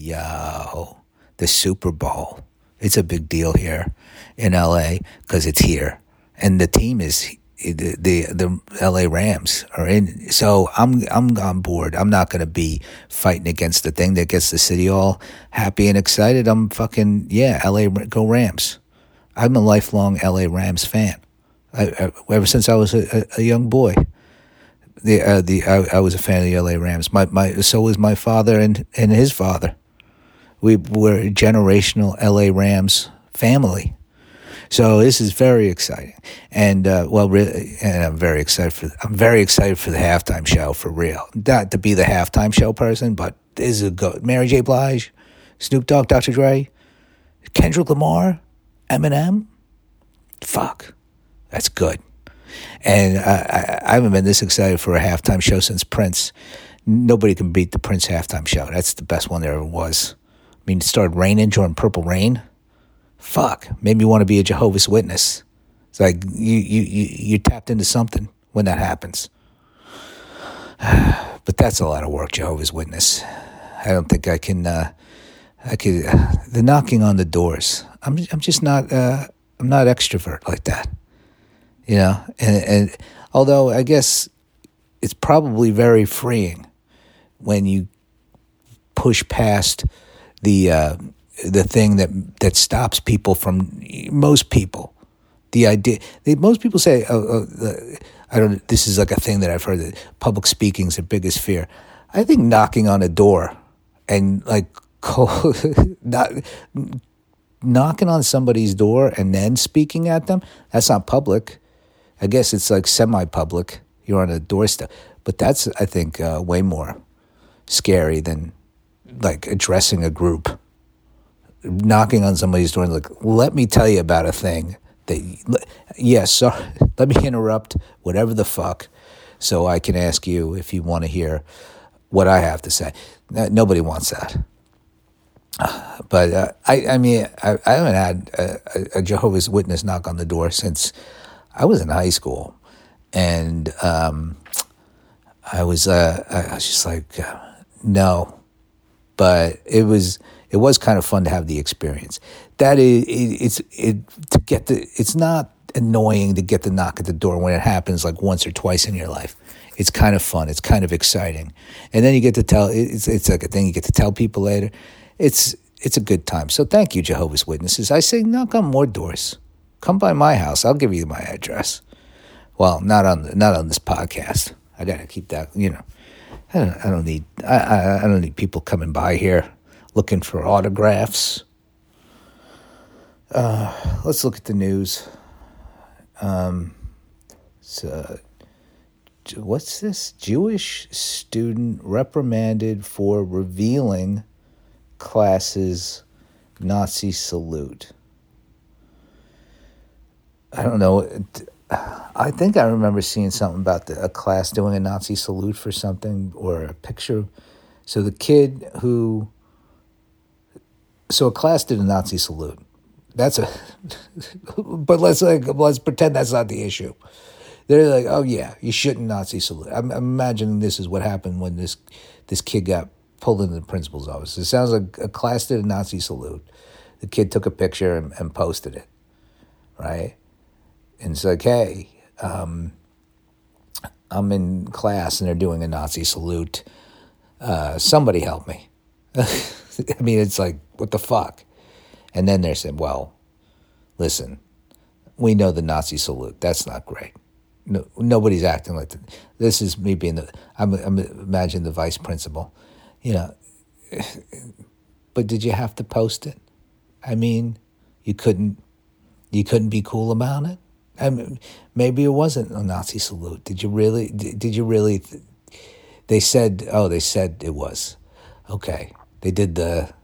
Yo, the Super Bowl. It's a big deal here in LA because it's here. And the team is the, the the LA Rams are in. So I'm I'm on board. I'm not going to be fighting against the thing that gets the city all happy and excited. I'm fucking yeah, LA go Rams. I'm a lifelong LA Rams fan. I, I, ever since I was a, a young boy. The uh, the I, I was a fan of the LA Rams. My my so was my father and and his father. We were a generational LA Rams family. So this is very exciting, and uh, well, and I'm very excited for. I'm very excited for the halftime show for real. Not to be the halftime show person, but this is a good. Mary J. Blige, Snoop Dogg, Dr. Dre, Kendrick Lamar, Eminem. Fuck, that's good. And I, I haven't been this excited for a halftime show since Prince. Nobody can beat the Prince halftime show. That's the best one there ever was. Mean, it started raining during Purple Rain fuck, made me want to be a Jehovah's Witness. It's like you you you you tapped into something when that happens. But that's a lot of work, Jehovah's Witness. I don't think I can. Uh, I could. Uh, the knocking on the doors. I'm. I'm just not. Uh, I'm not extrovert like that. You know, and and although I guess it's probably very freeing when you push past the uh, the thing that that stops people from most people. The idea they, most people say, oh, oh, I don't. This is like a thing that I've heard that public speaking is their biggest fear. I think knocking on a door and like not knocking on somebody's door and then speaking at them. That's not public. I guess it's like semi-public. You're on a doorstep, but that's I think uh, way more scary than like addressing a group knocking on somebody's door like, let me tell you about a thing that, yes, sorry, let me interrupt whatever the fuck so I can ask you if you want to hear what I have to say. Nobody wants that. But uh, I, I mean, I, I haven't had a, a, Jehovah's Witness knock on the door since I was in high school, and um, I was, uh, I was just like, uh, no. But it was it was kind of fun to have the experience. That is, it, it's it to get the. It's not annoying to get the knock at the door when it happens like once or twice in your life. It's kind of fun. It's kind of exciting, and then you get to tell. It's it's like a thing you get to tell people later. It's it's a good time. So thank you, Jehovah's Witnesses. I say knock on more doors. Come by my house. I'll give you my address. Well, not on not on this podcast. I gotta keep that. You know, I don't. I don't need. I, I, I don't need people coming by here looking for autographs. Uh, let's look at the news. Um, what's this? Jewish student reprimanded for revealing classes Nazi salute. I don't know. I think I remember seeing something about the, a class doing a Nazi salute for something or a picture. So the kid who so a class did a Nazi salute. That's a, but let's like let's pretend that's not the issue. They're like, oh yeah, you shouldn't Nazi salute. I'm, I'm imagining this is what happened when this this kid got pulled into the principal's office. It sounds like a class did a Nazi salute. The kid took a picture and, and posted it, right? And it's like, hey, um, I'm in class and they're doing a Nazi salute. Uh, somebody help me. I mean, it's like, what the fuck? And then they said, well, listen, we know the Nazi salute. That's not great. No, nobody's acting like that. This is me being the, I'm, I'm imagine the vice principal, you know. But did you have to post it? I mean, you couldn't, you couldn't be cool about it. Mean, maybe it wasn't a Nazi salute. Did you really? Did you really? They said, oh, they said it was. Okay, they did the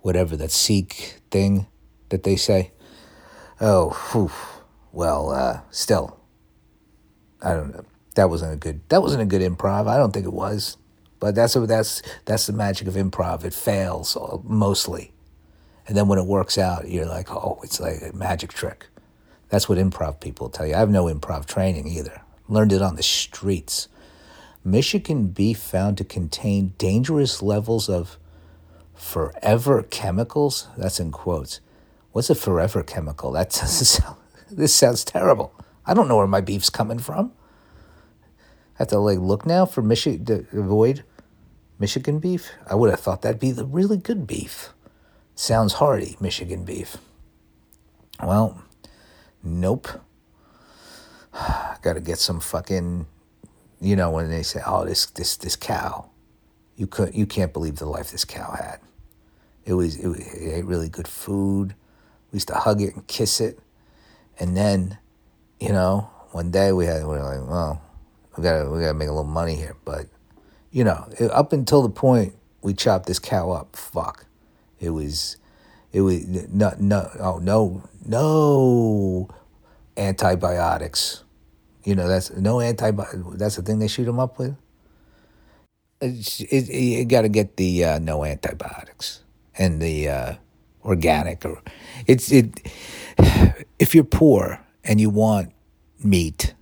whatever that Sikh thing that they say. Oh, whew. well, uh, still, I don't know. That wasn't a good. That wasn't a good improv. I don't think it was. But that's that's that's the magic of improv. It fails mostly, and then when it works out, you're like, oh, it's like a magic trick. That's what improv people tell you. I have no improv training either. Learned it on the streets. Michigan beef found to contain dangerous levels of forever chemicals. That's in quotes. What's a forever chemical? That this sounds terrible. I don't know where my beef's coming from. I have to like look now for Michigan to avoid Michigan beef. I would have thought that'd be the really good beef. Sounds hearty, Michigan beef. Well, nope. Got to get some fucking, you know, when they say, "Oh, this this this cow," you could you can't believe the life this cow had. It was it, it ate really good food. We used to hug it and kiss it, and then, you know, one day we had we were like, well, we gotta we gotta make a little money here, but, you know, it, up until the point we chopped this cow up, fuck, it was, it was no no oh no no antibiotics you know, that's no antibiotic. That's the thing they shoot them up with. It's, it, you got to get the uh, no antibiotics and the uh, organic. Or it's it. If you're poor and you want meat,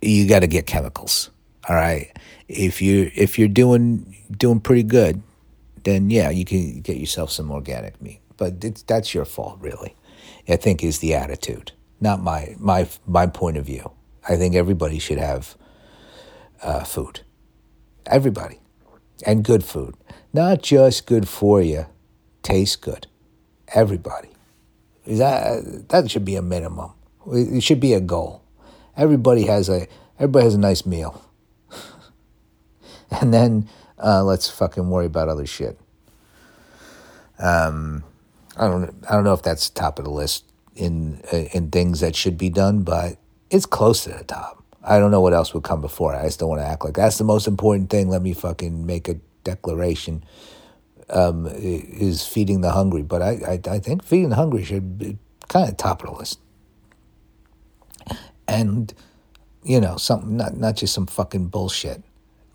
you got to get chemicals. All right. If you if you're doing doing pretty good, then yeah, you can get yourself some organic meat. But that's your fault, really. I think is the attitude, not my my my point of view. I think everybody should have uh, food. Everybody. And good food. Not just good for you, tastes good. Everybody. That, that should be a minimum. It should be a goal. Everybody has a everybody has a nice meal. and then uh, let's fucking worry about other shit. Um, I don't I don't know if that's top of the list in uh, in things that should be done, but it's close to the top. I don't know what else would come before. I just don't want to act like that's the most important thing. Let me fucking make a declaration. Um, is feeding the hungry, but I, I, I think feeding the hungry should be kind of top of the list. And you know, something not not just some fucking bullshit.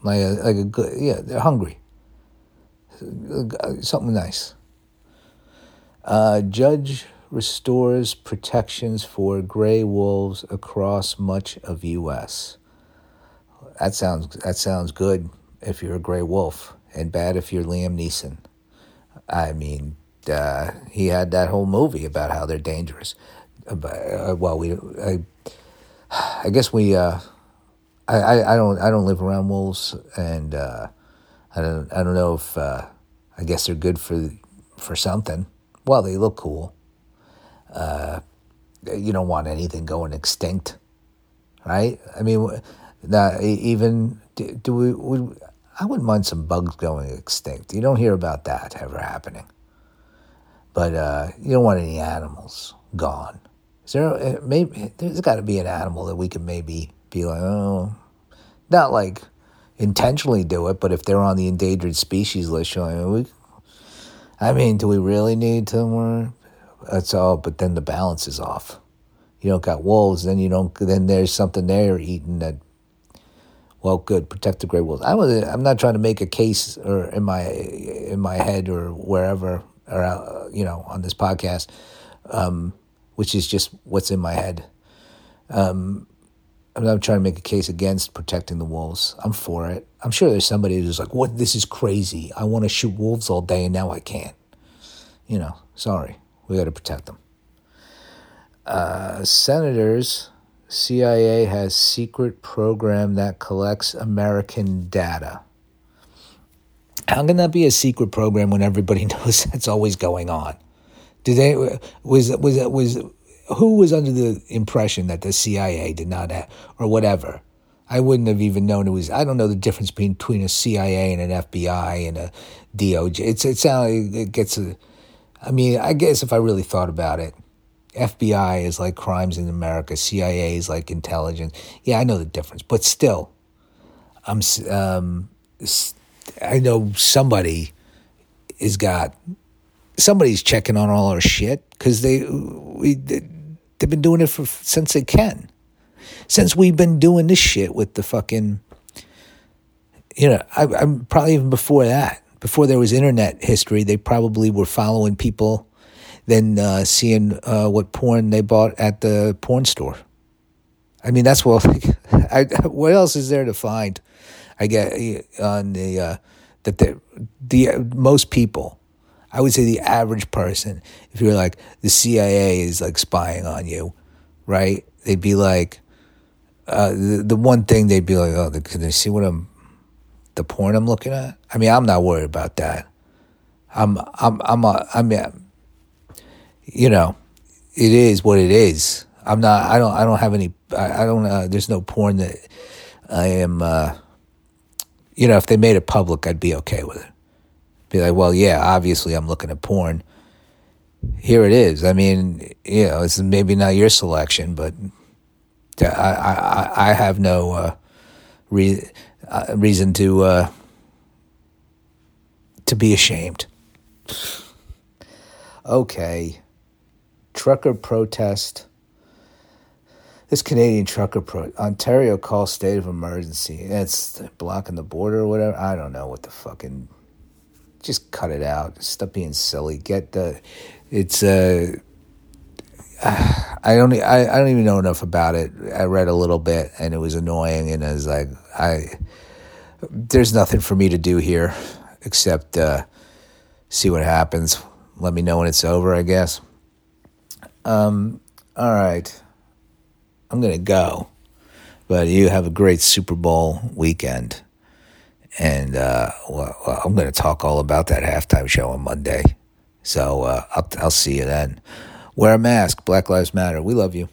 Like a, like a good yeah, they're hungry. Something nice. Uh, Judge restores protections for gray wolves across much of U.S. That sounds that sounds good if you're a gray wolf, and bad if you're Liam Neeson. I mean, uh, he had that whole movie about how they're dangerous. Uh, well, we, I, I guess we, uh, I, I, I, don't, I don't live around wolves, and uh, I don't, I don't know if, uh, I guess they're good for, for something. Well, they look cool. Uh, you don't want anything going extinct, right? I mean, not even do, do we? I wouldn't mind some bugs going extinct. You don't hear about that ever happening. But uh, you don't want any animals gone. Is there uh, maybe there's got to be an animal that we could maybe be like, oh, not like intentionally do it, but if they're on the endangered species list, you're like, we, I mean, do we really need to? More? That's all. But then the balance is off. You don't got wolves, then you don't. Then there's something there eating that. Well, good. Protect the gray wolves. I was. I'm not trying to make a case or in my in my head or wherever or uh, you know on this podcast, um, which is just what's in my head. Um, I'm not trying to make a case against protecting the wolves. I'm for it. I'm sure there's somebody who's like, "What? This is crazy. I want to shoot wolves all day, and now I can't." You know, sorry. We got to protect them. Uh, senators, CIA has secret program that collects American data. How can that be a secret program when everybody knows that's always going on? Did they was was was who was under the impression that the CIA did not have or whatever? I wouldn't have even known it was. I don't know the difference between a CIA and an FBI and a DOJ. It's it sounds it gets a I mean, I guess if I really thought about it, FBI is like crimes in America, CIA is like intelligence. Yeah, I know the difference, but still, I'm. Um, I know somebody is got somebody's checking on all our shit because they we they've been doing it for since they can, since we've been doing this shit with the fucking. You know, I, I'm probably even before that before there was internet history, they probably were following people, then uh, seeing uh, what porn they bought at the porn store. I mean, that's what. I, what else is there to find? I get on the uh, that the the most people. I would say the average person, if you're like the CIA is like spying on you, right? They'd be like, uh, the the one thing they'd be like, oh, can they see what I'm, the porn I'm looking at? I mean, I'm not worried about that. I'm I'm I'm a, I mean, you know, it is what it is. I'm not. I don't. I don't have any. I, I don't. Uh, there's no porn that I am. Uh, you know, if they made it public, I'd be okay with it. Be like, well, yeah, obviously, I'm looking at porn. Here it is. I mean, you know, it's maybe not your selection, but I I I have no uh, re- uh, reason to uh, to be ashamed. Okay, trucker protest this Canadian trucker pro Ontario calls state of emergency. It's blocking the border or whatever. I don't know what the fucking. Just cut it out. Stop being silly. Get the. It's uh. I don't. I, I don't even know enough about it. I read a little bit and it was annoying, and I was like, I. There's nothing for me to do here, except uh, see what happens. Let me know when it's over. I guess. Um. All right. I'm to go. But you have a great Super Bowl weekend. And uh, well, I'm going to talk all about that halftime show on Monday. So uh, I'll, I'll see you then. Wear a mask. Black Lives Matter. We love you.